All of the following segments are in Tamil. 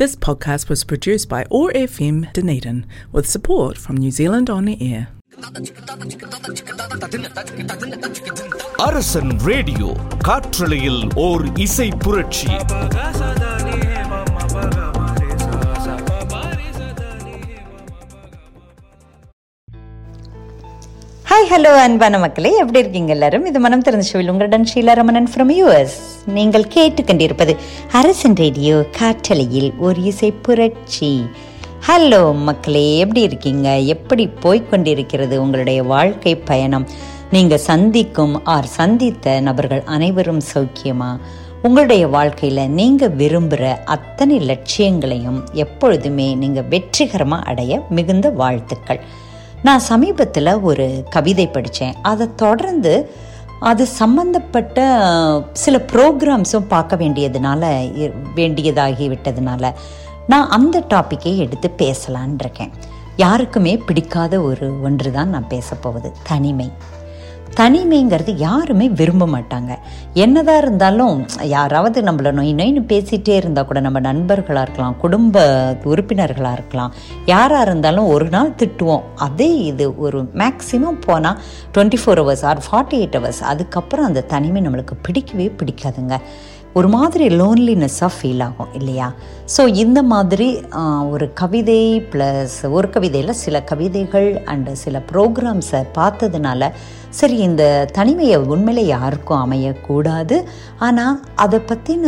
This podcast was produced by OAR FM Dunedin with support from New Zealand On Air. அரசன் ரேடியோ காற்றலையில் ஓர் இசை புரட்சி ஹாய் ஹலோ அன்பான மக்களே எப்படி இருக்கீங்க எல்லாரும்? இது மனம் திறந்த ஷோவில் உங்களுடன் ஷீலா ரமணன் ஃப்ரம் யூஎஸ் நீங்கள் கேட்டுக்கொண்டிருப்பது அரசன் ரேடியோ காற்றலையில் ஒரு இசை புரட்சி. ஹலோ மக்களே எப்படி இருக்கீங்க? எப்படி போய்க்கொண்டிருக்கிறது உங்களுடைய வாழ்க்கை பயணம்? நீங்கள் சந்திக்கும் ஆர் சந்தித்த நபர்கள் அனைவரும் சௌக்கியமா? உங்களுடைய வாழ்க்கையில் நீங்கள் விரும்புகிற அத்தனை லட்சியங்களையும் எப்பொழுதுமே நீங்கள் வெற்றிகரமாக அடைய மிகுந்த வாழ்த்துக்கள். நான் சமீபத்தில் ஒரு கவிதை படித்தேன் அதை தொடர்ந்து அது சம்பந்தப்பட்ட சில ப்ரோக்ராம்ஸும் பார்க்க வேண்டியதுனால வேண்டியதாகி விட்டதுனால நான் அந்த டாப்பிக்கை எடுத்து பேசலான் இருக்கேன் யாருக்குமே பிடிக்காத ஒரு ஒன்று தான் நான் பேச போவது தனிமை. தனிமைங்கிறது யாருமே விரும்ப மாட்டாங்க. என்னதான் இருந்தாலும் யாராவது நம்மளை நொய் நொய்னு பேசிகிட்டே இருந்தால் கூட நம்ம நண்பர்களாக இருக்கலாம் குடும்ப உறுப்பினர்களாக இருக்கலாம் யாராக இருந்தாலும் ஒரு நாள் திட்டுவோம். அதே இது ஒரு மேக்ஸிமம் போனால் twenty four hours or forty eight hours அதுக்கப்புறம் அந்த தனிமை நம்மளுக்கு பிடிக்கவே பிடிக்காதுங்க. ஒரு மாதிரி லோன்லினஸ்ஸாக ஃபீல் ஆகும் இல்லையா? ஸோ இந்த மாதிரி ஒரு கவிதை ப்ளஸ் ஒரு கவிதையில் சில கவிதைகள் அண்டு சில ப்ரோக்ராம்ஸை பார்த்ததுனால சரி இந்த தனிமையை உண்மையில யாருக்கும் அமையக்கூடாது. ஆனால் அதை பற்றின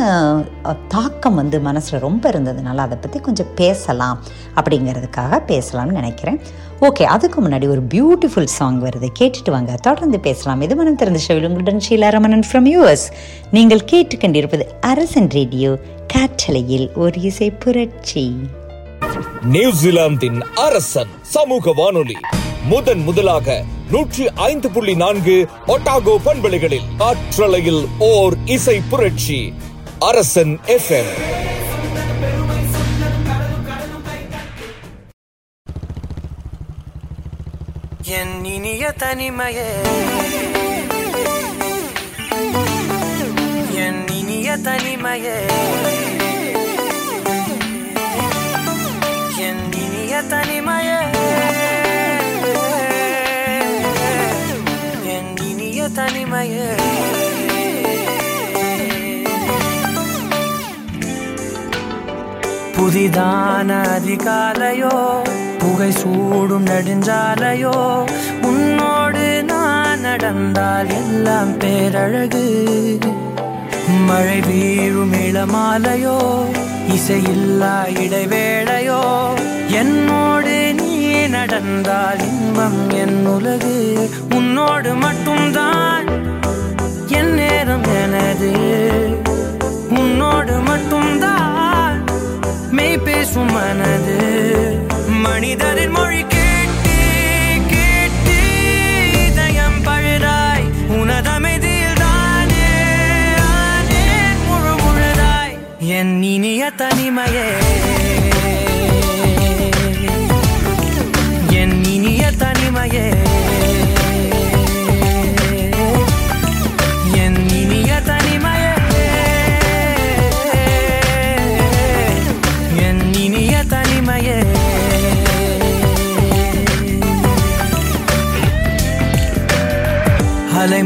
தாக்கம் வந்து மனசில் ரொம்ப இருந்ததுனால அதை பற்றி கொஞ்சம் பேசலாம் அப்படிங்கிறதுக்காக பேசலாம்னு நினைக்கிறேன். ஓகே அதுக்கு முன்னாடி ஒரு பியூட்டிஃபுல் சாங் வருது. கேட்டுட்டு வாங்க. தொடர்ந்து பேசலாம். இது மனம் திறந்த ஷோவில் உங்களுடன் ஷீலா ரமணன் ஃப்ரம் யூஎஸ் நீங்கள் கேட்டுக்கொண்டிருப்பது அரசன் ரேடியோ காற்றலையில் ஒரு இசை புரட்சி. நியூசிலாந்தின் அரசன் சமூக வானொலி. முதன் முதலாக நூற்றி ஐந்து புள்ளி நான்கு ஒட்டாகோ பண்பலைகளில் ஆற்றலையில் ஓர் இசை புரட்சி அரசன் எஃப்எம் என் இனிய தனிமையே என் இனிய தனிமையே என் இனிய தனிமையே. தனிமையே புதிதான அதிகாலையோ புகை சூடும் நெடுஞ்சாலையோ உன்னோடு நான் நடந்தால் எல்லாம் பேரழகு. மழை வீழும் இளமாலையோ இசையில்லா இடைவேளையோ என்னோடு நடந்தால் இன்பம் என் உலகு. உன்னோடு மட்டும்தான் என் நேரம் எனது. உன்னோடு மட்டும்தான் மெய் பேசும் மனது. மனிதரின் மொழி கேட்டு கேட்டு இதயம் பழுதாய் உனதமைதியில் தானே முழு முழுதாய். என் இனிய தனிமையே.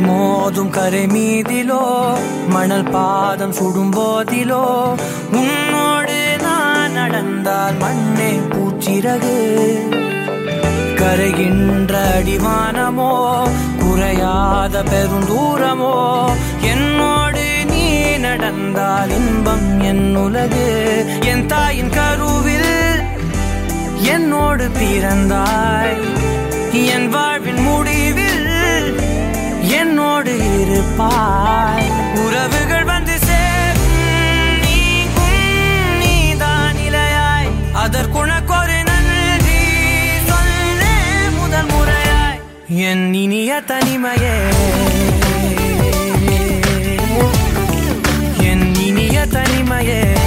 மோதும் கரை மீதிலோ மணல் பாதம் சுடும் போதிலோ உன்னோடு நான் நடந்தால் மண்ணே பூச்சிறகு. கரைகின்ற அடிவானமோ குறையாத பெருந்தூரமோ என்னோடு நீ நடந்தால் இன்பம் என் உலகு. என் தாயின் கருவில் என்னோடு பிறந்தாய். என் வாழ்வின் முடி இருப்பாய். உறவுகள் வந்து சேரும். நீக்கும் நீதான் இலையாய். அதற்குணக்கொரு நன்றி சொல்ல முதல் முறையாய். என் இனிய தனிமையே. என் இனிய தனிமையே.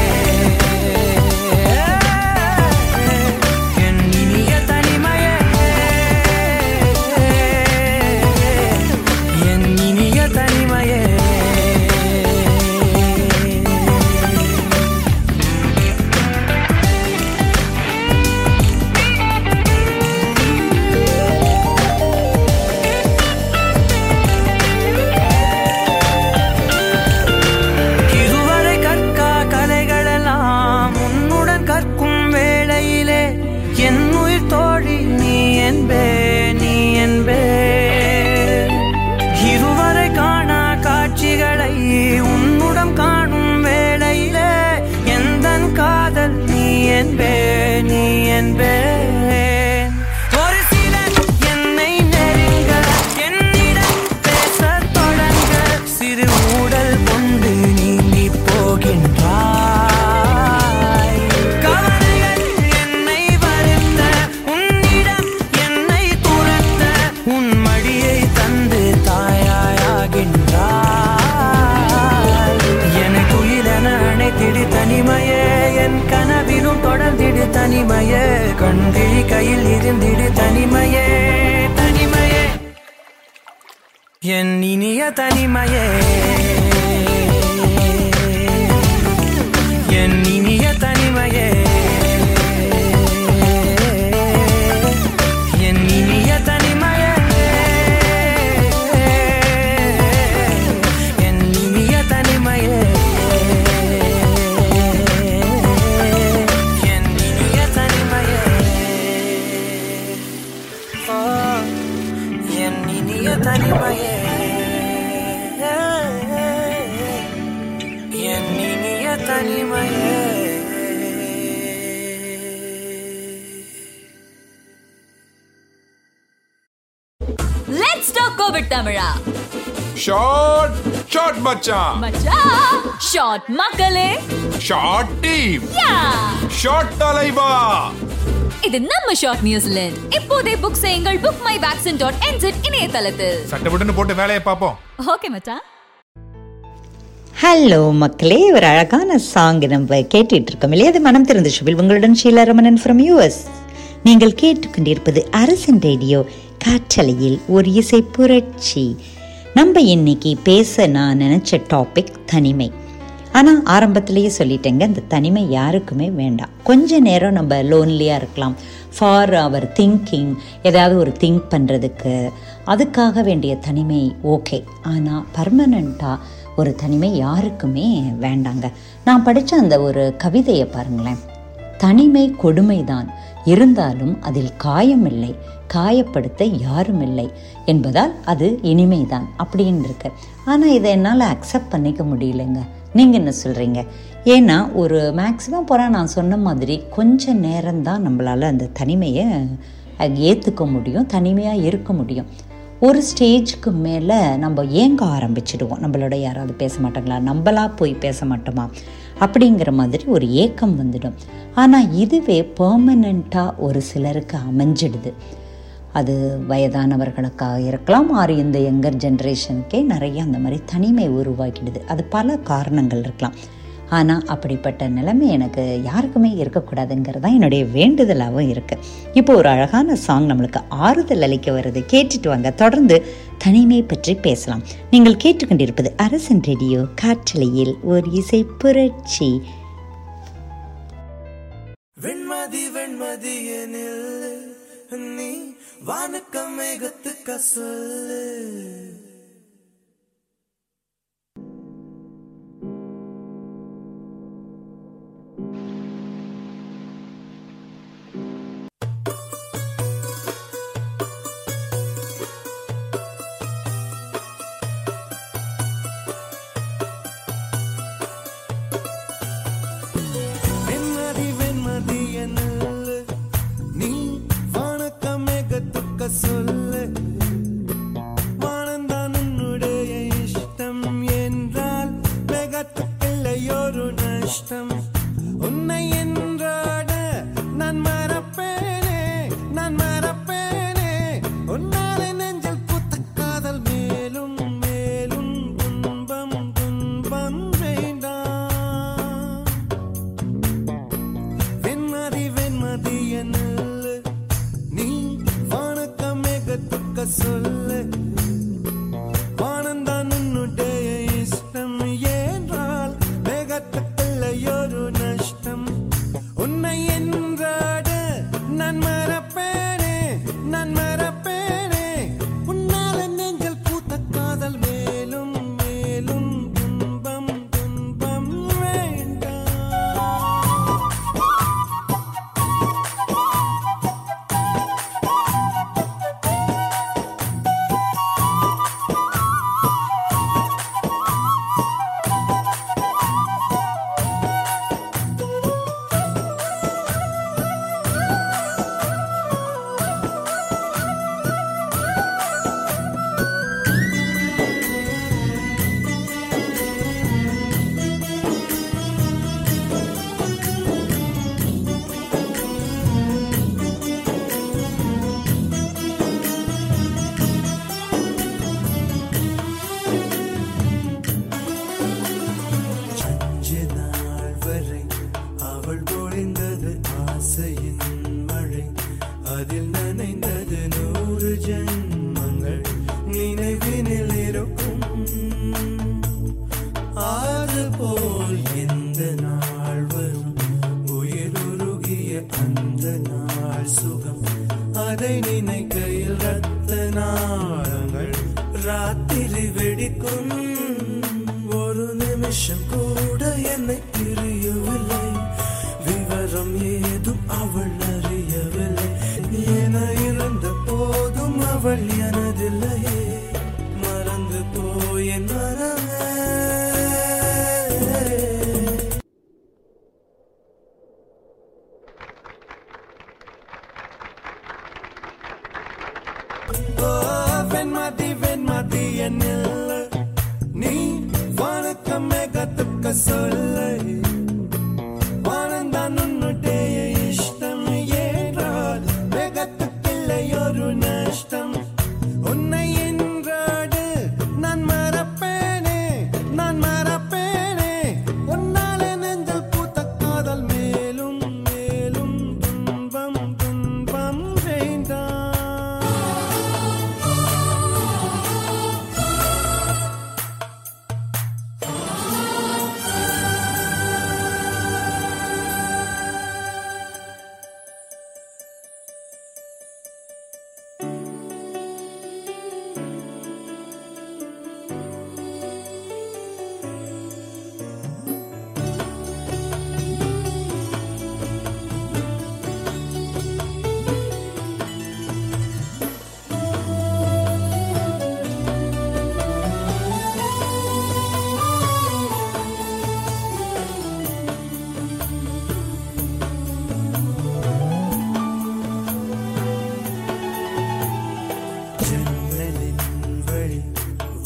தனிமையே. என் இனிய தனிமையே. என் இனிய தனிமையே. என் இனிய தனிமையே. என் இனிய தனிமையே. என் இனிய தனிமையே. ஷார்ட் ஷார்ட் மச்சான் மச்சா ஷார்ட் மக்களே ஷார்ட் டீம் ஷார்ட் தலைவா இது நம்ம ஷார்ட் நியூசிலாந்து இப்போதே புக் செய்யுங்கள் book my vaccine dot N Z இணையதளத்தில். சட்டப்பட்டுன்னு போட்டு வேலையை பார்ப்போம். ஓகே மச்சான். ஹலோ மக்களே. ஒரு அழகான சாங் நம்ம கேட்டுட்டு இருக்கோம். இல்லையா? அது மனம் திறந்த சுவில். உங்களுடன் ஷீலா ரமணன் ஃப்ரம் யூஎஸ் நீங்கள் கேட்டுக்கொண்டிருப்பது அரசன் ரேடியோ. காற்றலையில் ஒரு இசை புரட்சி. நம்ம இன்னைக்கு பேச நான் நினச்ச டாபிக் தனிமை. ஆனால் ஆரம்பத்திலேயே சொல்லிட்டேங்க இந்த தனிமை யாருக்குமே வேண்டாம். கொஞ்ச நேரம் நம்ம லோன்லியாக இருக்கலாம். ஃபார் அவர் திங்கிங் ஏதாவது ஒரு திங்க் பண்ணுறதுக்கு அதுக்காக வேண்டிய தனிமை ஓகே ஆனால் பர்மனண்ட்டாக ஒரு தனிமை யாருக்குமே வேண்டாங்க. நான் படித்த அந்த ஒரு கவிதையை பாருங்களேன். தனிமை கொடுமைதான். இருந்தாலும் அதில் காயமில்லை. காயப்படுத்த யாரும் இல்லை என்பதால் அது இனிமைதான் அப்படின்னு இருக்கு. ஆனால் இதை என்னால் அக்செப்ட் பண்ணிக்க முடியலைங்க. நீங்கள் என்ன சொல்கிறீங்க ஏன்னா ஒரு மேக்ஸிமம் போகிற நான் சொன்ன மாதிரி கொஞ்ச நேரம்தான் நம்மளால் அந்த தனிமையை ஏற்றுக்க முடியும் தனிமையாக இருக்க முடியும். ஒரு ஸ்டேஜ்க்கு மேலே நம்ம ஏங்க ஆரம்பிச்சிடுவோம்? நம்மளோட யாராவது பேச மாட்டாங்களா? நம்மளா போய் பேச மாட்டோமா? அப்படிங்கிற மாதிரி ஒரு ஏக்கம் வந்துடும். ஆனால் இதுவே பர்மனண்ட்டாக ஒரு சிலருக்கு அமைஞ்சிடுது. அது வயதானவர்களுக்காக இருக்கலாம் ஆறு இந்த யங்கர் ஜென்ரேஷனுக்கே நிறைய அந்த மாதிரி தனிமை உருவாக்கிடுது. அது பல காரணங்கள் இருக்கலாம். ஆனால் அப்படிப்பட்ட நிலைமை எனக்கு யாருக்குமே இருக்கக்கூடாதுங்கிறது தான் என்னுடைய வேண்டுதலாகவும் இருக்குது இப்போ ஒரு அழகான சாங் நம்மளுக்கு ஆறுதல் அளிக்க வருது. கேட்டுட்டு வாங்க. தொடர்ந்து தனிமை பற்றி பேசலாம். நீங்கள் கேட்டுக்கொண்டிருப்பது அரசன் ரேடியோ காற்றலையில் ஒரு இசை புரட்சி. வெண்மதி வெண்மதி நீ வானுக்க மேகத்துக்க சொல்லு சொல்லு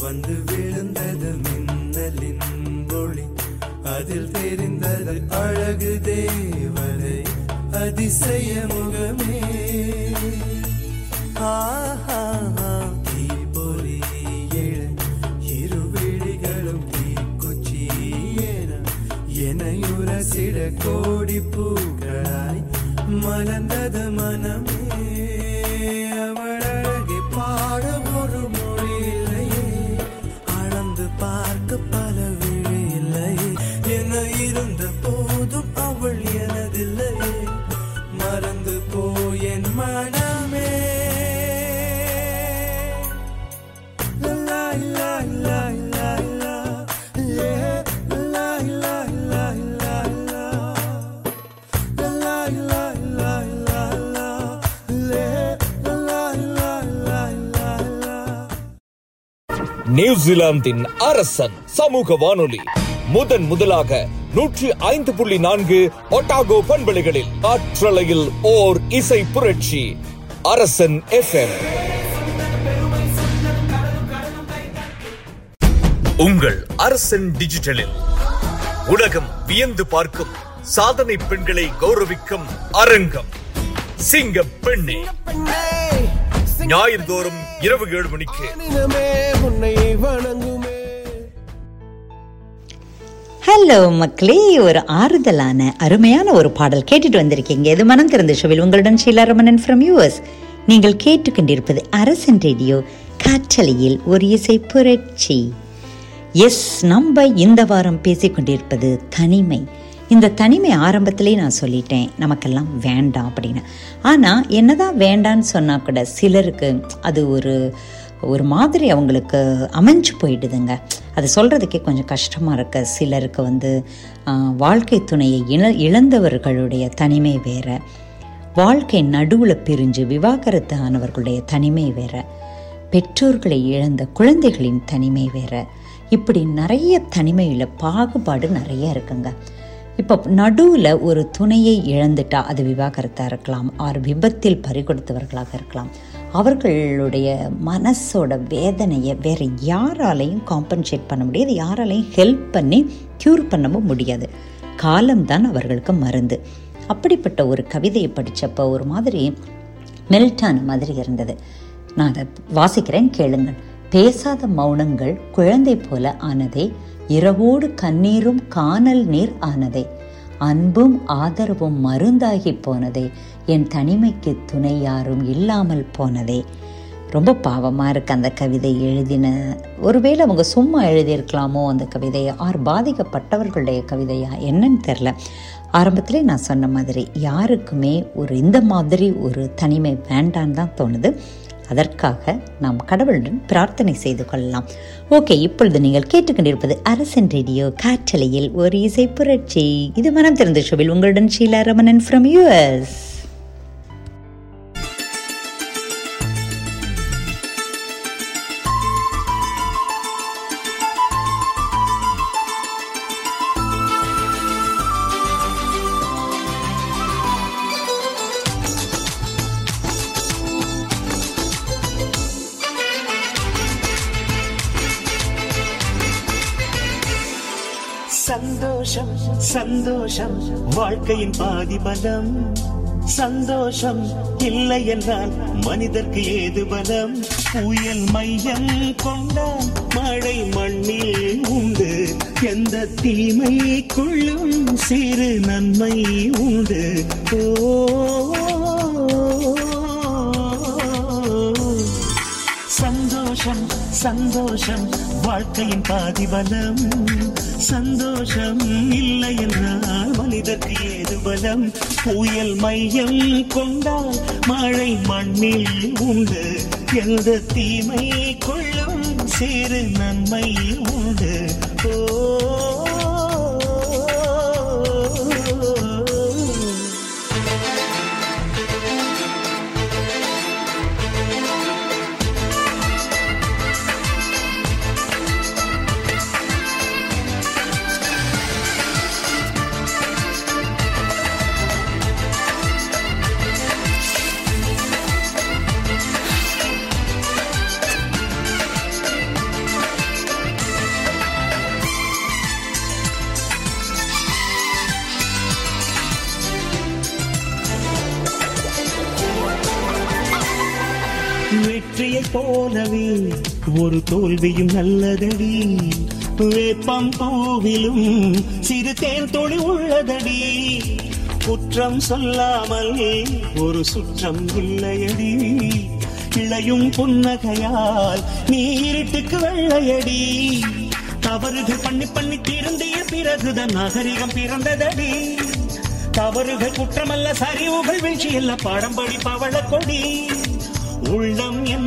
வந்து விழுந்தது மின்னலின் ஒளி. அதில் தெரிந்தது அழகு தேவதை அதிசய முகமே. ஆஹா தீப்பொறி எழ இரு விழிகளும் தீக்குச்சி என எனையுரசிட கோடி பூக்களாய் மலர்ந்தது மனம் நியூசிலாந்தின் அரசன் சமூக வானொலி. முதன் முதலாக நூற்றி ஐந்து புள்ளி நான்கு ஒட்டாகோ பண்பலைகளில் காற்றலையில் ஓர் இசை புரட்சி. அரசன் எஃப்எம் உங்கள் அரசன் டிஜிட்டலில் உலகம் வியந்து பார்க்கும் சாதனை பெண்களை கௌரவிக்கும் அரங்கம். சிங்க பெண்ணே. ஞாயிறுதோறும் இரவு ஏழு மணிக்கு. தினமே உன்னை வணங்குமே. ஹலோ மக்களே. ஒரு ஆறுதலான அருமையான ஒரு பாடல் கேட்டுட்டு வந்திருக்கீங்க. இது மனம் திறந்த ஷோவில் உங்களுடன் ஷீலாரமணன் ஃப்ரம் யூஎஸ் நீங்கள் கேட்டுக்கொண்டிருப்பது அரசன் ரேடியோ காற்றலையில் ஒரு இசை புரட்சி. எஸ் நம்ம இந்த வாரம் பேசிக்கொண்டிருப்பது தனிமை. இந்த தனிமை ஆரம்பத்திலே நான் சொல்லிட்டேன் நமக்கெல்லாம் வேண்டாம் அப்படின்னு. ஆனால் என்னதான் வேண்டான்னு சொன்னால் கூட சிலருக்கு அது ஒரு ஒரு மாதிரி அவங்களுக்கு அமைஞ்சு போயிடுதுங்க. அது சொல்கிறதுக்கே கொஞ்சம் கஷ்டமாக இருக்க. சிலருக்கு வந்து வாழ்க்கை துணையை இழ இழந்தவர்களுடைய தனிமை வேற. வாழ்க்கை நடுவில் பிரிஞ்சு விவாகரத்து ஆனவர்களுடைய தனிமை வேற. பெற்றோர்களை இழந்த குழந்தைகளின் தனிமை வேற. இப்படி நிறைய தனிமையில் பாகுபாடு நிறைய இருக்குங்க. இப்போ நடுவில் ஒரு துணையை இழந்துட்டா அது விவாகரத்தாக இருக்கலாம் ஆர் விபத்தில் பறிகொடுத்தவர்களாக இருக்கலாம். அவர்களுடைய மனசோட வேதனையை வேறு யாராலையும் காம்பன்சேட் பண்ண முடியாது யாராலையும் ஹெல்ப் பண்ணி க்யூர் பண்ணவும் முடியாது. காலம்தான் அவர்களுக்கு மருந்து. அப்படிப்பட்ட ஒரு கவிதையை படித்தப்போ ஒரு மாதிரி மெல்டான மாதிரி இருந்தது. நான் அதை வாசிக்கிறேன் கேளுங்கள். பேசாத மௌனங்கள் குழந்தை போல ஆனதே இரவோடு கண்ணீரும் காணல் நீர் ஆனதே. அன்பும் ஆதரவும் மருந்தாகி போனதே. என் தனிமைக்கு துணை யாரும் இல்லாமல் போனதே. ரொம்ப பாவமாக இருக்கு அந்த கவிதை எழுதின. ஒருவேளை அவங்க சும்மா எழுதியிருக்கலாமோ அந்த கவிதையை ஆர் பாதிக்கப்பட்டவர்களுடைய கவிதையா? என்னன்னு தெரில ஆரம்பத்திலே நான் சொன்ன மாதிரி யாருக்குமே ஒரு இந்த மாதிரி ஒரு தனிமை வேண்டான்னு தான் தோணுது. அதற்காக நாம் கடவுளுடன் பிரார்த்தனை செய்து கொள்ளலாம். ஓகே இப்பொழுது நீங்கள் கேட்டுக்கொண்டிருப்பது அரசன் ரேடியோ காற்றலையில் ஒரு இசை புரட்சி. இது மனம் திறந்த ஷோவில் உங்களுடன் ஷீலா ரமணன் ஃப்ரம் யூஎஸ் வாழ்க்கையின் பாதி பலம் சந்தோஷம் இல்லை என்றால் மனிதர்க்கு ஏது பலம்? புயல் மையம் கொண்ட மழை மண்ணில் உண்டு. எந்த தீமைக்குள்ளும் சிறு நன்மை உண்டு. ஓ. சந்தோஷம் சந்தோஷம் வாழ்க்கையின் பாதிபலம். சந்தோஷம் இல்லை என்றால் மனிதர்க்கு ஏது பலம்? புயல் மையம் கொண்டால் மழை மண்ணில் உண்டு. எந்த தீமை கொள்ளும் சிறு நன்மை உண்டு. ஓ போலவே ஒரு தோல்வியும் நல்லதடி. வேப்பம் பூவிலும் சிறு தேன் தொழில் உள்ளதடி. குற்றம் சொல்லாமல் ஒரு சுற்றம் இல்லையடி. இளையும் புன்னகையால் நீ இருட்டுக்கு வெள்ளையடி. தவறுகள் பண்ணி பண்ணி திருந்திய பிறகுதான் நாகரிகம் பிறந்ததடி. தவறுகள் குற்றமல்ல சரிவுகள் வீழ்ச்சி அல்ல பாடம் படி பவள கொடி. உள்ளம்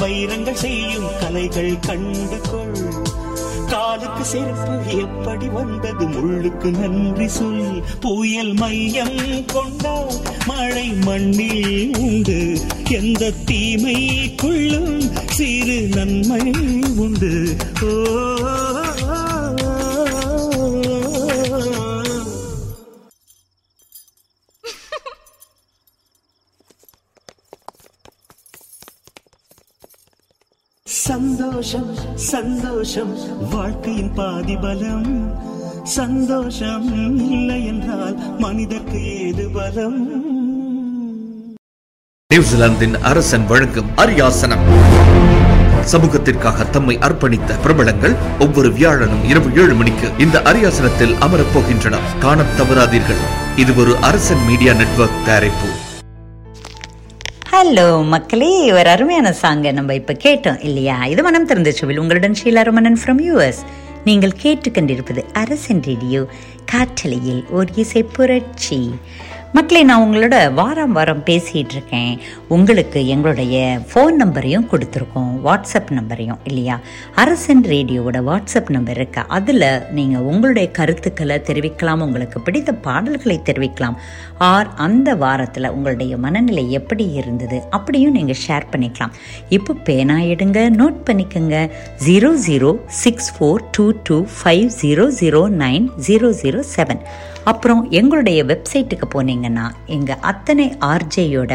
வைரங்கள் செய்யும் கலைகள் கண்டு கொள் காலுக்கு செருப்பு எப்படி வந்தது முள்ளுக்கு நன்றி சொல். புயல் மையம் கொண்டால் மழை மண்ணில் உண்டு. எந்த தீமைக்குள்ளும் சிறு நன்மை உண்டு. ஓ சந்தோஷம் சந்தோஷம் வாழ்க்கையின் பாதி பலம். சந்தோஷம் இல்லை என்றால் மனிதர்க்கு ஏது பலம்? நியூசிலாந்தின் அரசன் வழங்கும் அரியாசனம். சமூகத்திற்காக தம்மை அர்ப்பணித்த பிரபலங்கள் ஒவ்வொரு வியாழனும் இரவு ஏழு மணிக்கு இந்த அரியாசனத்தில் அமரப் போகின்றனர். காண தவறாதீர்கள். இது ஒரு அரசன் மீடியா நெட்வொர்க் தயாரிப்பு. ஹலோ மக்களே ஒரு அருமையான சாங்கை நம்ம இப்போ கேட்டோம் இல்லையா? இது மனம் திறந்த சுவில். உங்களுடன் ஷீலா ரமணன் ஃப்ரம் யூஎஸ் நீங்கள் கேட்டுக்கொண்டிருப்பது அரசன் ரேடியோ காற்றலையில் ஒரு இசை புரட்சி. மக்களே நான் உங்களோட வாரம் வாரம் பேசிகிட்டு இருக்கேன். உங்களுக்கு எங்களுடைய ஃபோன் நம்பரையும் கொடுத்துருக்கோம். வாட்ஸ்அப் நம்பரையும் இல்லையா? அரசன் ரேடியோவோட வாட்ஸ்அப் நம்பர் இருக்கு? அதில் நீங்கள் உங்களுடைய கருத்துக்களை தெரிவிக்கலாம் உங்களுக்கு பிடித்த பாடல்களை தெரிவிக்கலாம். ஆர் அந்த வாரத்தில் உங்களுடைய மனநிலை எப்படி இருந்தது? அப்படியும் நீங்கள் ஷேர் பண்ணிக்கலாம். இப்போ பேனா எடுங்க நோட் பண்ணிக்கோங்க. Zero zero six four two two five zero zero nine zero zero seven அப்புறம் எங்களுடைய வெப்சைட்டுக்கு போனீங்கன்னா எங்கள் அத்தனை ஆர்ஜேயோட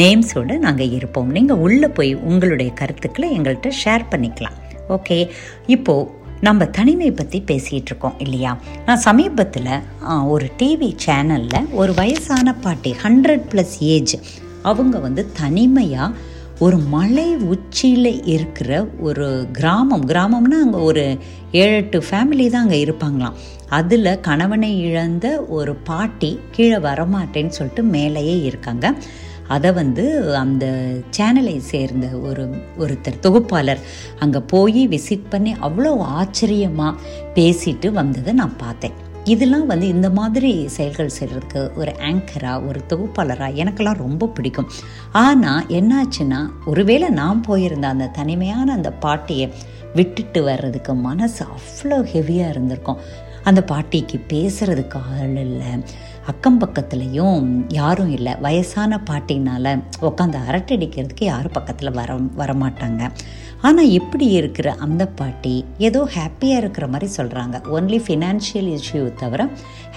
நேம்ஸோட நாங்கள் இருப்போம். நீங்கள் உள்ளே போய் உங்களுடைய கருத்துக்களை எங்கள்கிட்ட ஷேர் பண்ணிக்கலாம். ஓகே இப்போது நம்ம தனிமை பற்றி பேசிகிட்டு இருக்கோம் இல்லையா? நான் சமீபத்தில் ஒரு டிவி சேனலில் ஒரு வயசான பாட்டி ஹண்ட்ரட் ப்ளஸ் ஏஜ் அவங்க வந்து தனிமையாக ஒரு மலை உச்சியில் இருக்கிற ஒரு கிராமம் கிராமம்னா அங்கே ஒரு ஏழு எட்டு ஃபேமிலி தான் அங்கே இருப்பாங்களாம். அதில் கணவனை இழந்த ஒரு பாட்டி கீழே வரமாட்டேன்னு சொல்லிட்டு மேலேயே இருக்காங்க. அதை வந்து அந்த சேனலை சேர்ந்த ஒரு ஒருத்தர் தொகுப்பாளர் அங்கே போய் விசிட் பண்ணி அவ்வளோ ஆச்சரியமாக பேசிட்டு வந்ததை நான் பார்த்தேன். இதெல்லாம் வந்து இந்த மாதிரி செயல்கள் செய்கிறதுக்கு ஒரு ஆங்கராக ஒரு தொகுப்பாளராக எனக்கெல்லாம் ரொம்ப பிடிக்கும். ஆனால் என்னாச்சுன்னா ஒருவேளை நான் போயிருந்த அந்த தனிமையான அந்த பாட்டியை விட்டுட்டு வர்றதுக்கு மனசு அவ்வளோ ஹெவியாக இருந்திருக்கும். அந்த பாட்டிக்கு பேசுகிறதுக்கு ஆள் இல்லை. அக்கம் பக்கத்துலேயும் யாரும் இல்லை. வயசான பாட்டினால் உட்காந்து அரட்டடிக்கிறதுக்கு யாரும் பக்கத்தில் வர வரமாட்டாங்க. ஆனால் இப்படி இருக்கிற அந்த பாட்டி ஏதோ ஹாப்பியாக இருக்கிற மாதிரி சொல்கிறாங்க ஒன்லி ஃபினான்ஷியல் இஷ்யூ தவிர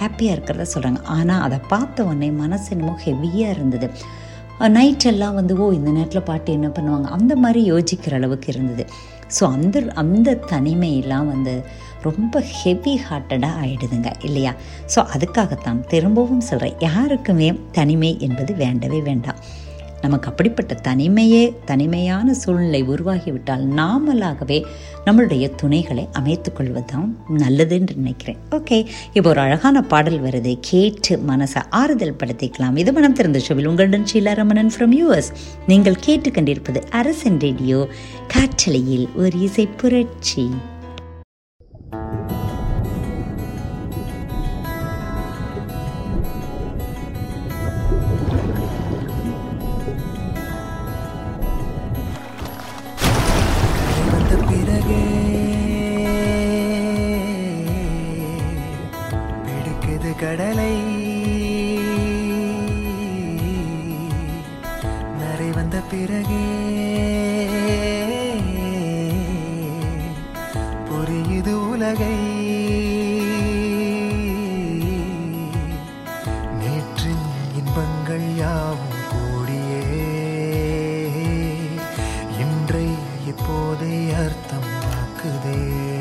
ஹாப்பியாக இருக்கிறத சொல்கிறாங்க ஆனால் அதை பார்த்த உடனே மனசு என்னமோ ஹெவியாக இருந்தது. நைட்டெல்லாம் வந்து ஓ இந்த நேரத்தில் பாட்டி என்ன பண்ணுவாங்க? அந்த மாதிரி யோசிக்கிற அளவுக்கு இருந்தது. ஸோ அந்த அந்த தனிமையெல்லாம் வந்து ரொம்ப ஹெவி ஹார்ட்டடாக ஆகிடுதுங்க இல்லையா? ஸோ அதுக்காகத்தான் திரும்பவும் சொல்கிறேன் யாருக்குமே தனிமை என்பது வேண்டவே வேண்டாம். நமக்கு அப்படிப்பட்ட தனிமையே தனிமையான சூழ்நிலை உருவாகிவிட்டால் நாமளாகவே நம்மளுடைய துணைகளை அமைத்து கொள்வதுதான் நல்லது என்று நினைக்கிறேன். ஓகே இப்போ ஒரு அழகான பாடல் வருது. கேட்டு மனசை ஆறுதல் படுத்திக்கலாம். இது மனம் திறந்த ஷோவில் உங்களுடன் ஷீலா ரமணன் ஃப்ரம் யூஎஸ் நீங்கள் கேட்டுக்கொண்டிருப்பது அரசன் ரேடியோ. காற்றலையில் ஒரு இசை புரட்சி. இப்போதே அர்த்தம் ஆக்குதே.